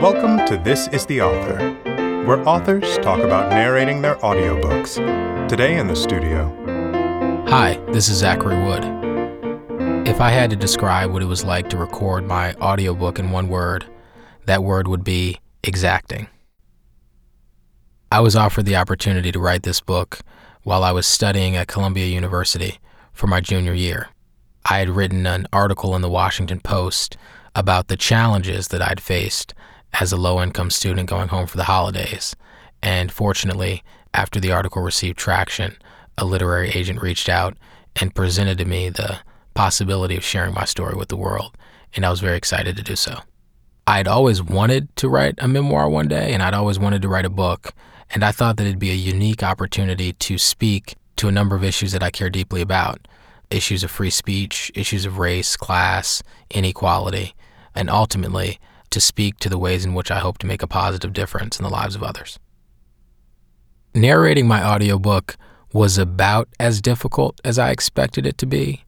Welcome to This is the Author, where authors talk about narrating their audiobooks. Today in the studio. Hi, this is Zachary Wood. If I had to describe what it was like to record my audiobook in one word, that word would be exacting. I was offered the opportunity to write this book while I was studying at Columbia University for my junior year. I had written an article in the Washington Post about the challenges that I'd faced as a low income student going home for the holidays. And fortunately, after the article received traction, a literary agent reached out and presented to me the possibility of sharing my story with the world, and I was very excited to do so. I'd always wanted to write a memoir one day, and I'd always wanted to write a book, and I thought that it'd be a unique opportunity to speak to a number of issues that I care deeply about issues of free speech, issues of race, class, inequality, and ultimately to speak to the ways in which I hope to make a positive difference in the lives of others. Narrating my audiobook was about as difficult as I expected it to be.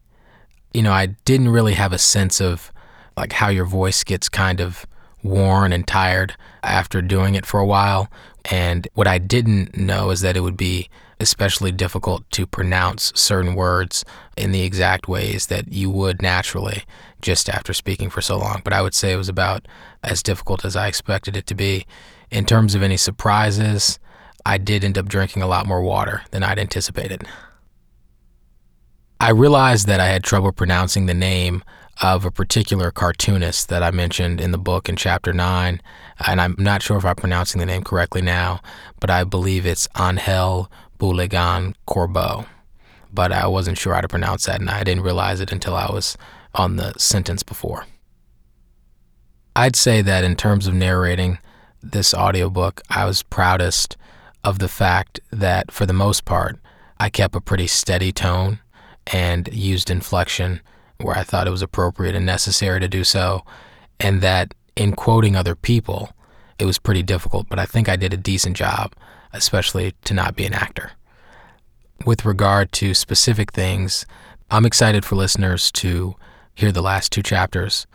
You know, I didn't really have a sense of like how your voice gets kind of worn and tired after doing it for a while. And what I didn't know is that it would be especially difficult to pronounce certain words in the exact ways that you would naturally just after speaking for so long. But I would say it was about as difficult as I expected it to be. In terms of any surprises, I did end up drinking a lot more water than I'd anticipated. I realized that I had trouble pronouncing the name of a particular cartoonist that I mentioned in the book in chapter 9. And I'm not sure if I'm pronouncing the name correctly now, but I believe it's Angel Boligan Corbo. But I wasn't sure how to pronounce that, and I didn't realize it until I was on the sentence before. I'd say that in terms of narrating this audiobook, I was proudest of the fact that for the most part, I kept a pretty steady tone and used inflection where I thought it was appropriate and necessary to do so, and that in quoting other people, it was pretty difficult, but I think I did a decent job, especially to not be an actor. With regard to specific things, I'm excited for listeners to hear the last two chapters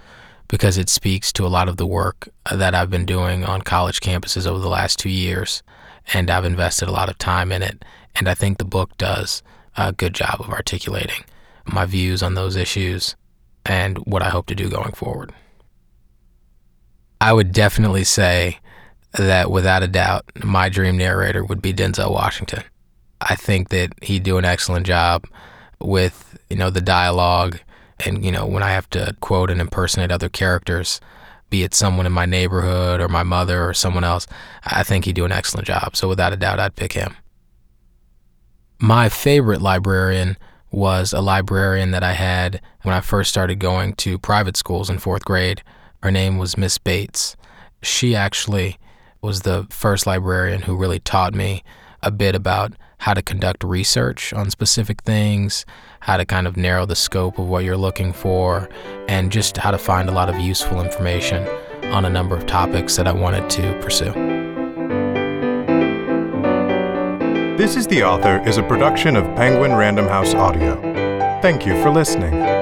because it speaks to a lot of the work that I've been doing on college campuses over the last two years, and I've invested a lot of time in it. And I think the book does a good job of articulating my views on those issues and what I hope to do going forward. I would definitely say that without a doubt, my dream narrator would be Denzel Washington. I think that he'd do an excellent job with, you know, the dialogue and, you know, when I have to quote and impersonate other characters, be it someone in my neighborhood or my mother or someone else, I think he'd do an excellent job. So without a doubt, I'd pick him. My favorite librarian was a librarian that I had when I first started going to private schools in fourth grade. Her name was Miss Bates. She actually was the first librarian who really taught me a bit about how to conduct research on specific things, how to kind of narrow the scope of what you're looking for, and just how to find a lot of useful information on a number of topics that I wanted to pursue. This is the Author is a production of Penguin Random House Audio. Thank you for listening.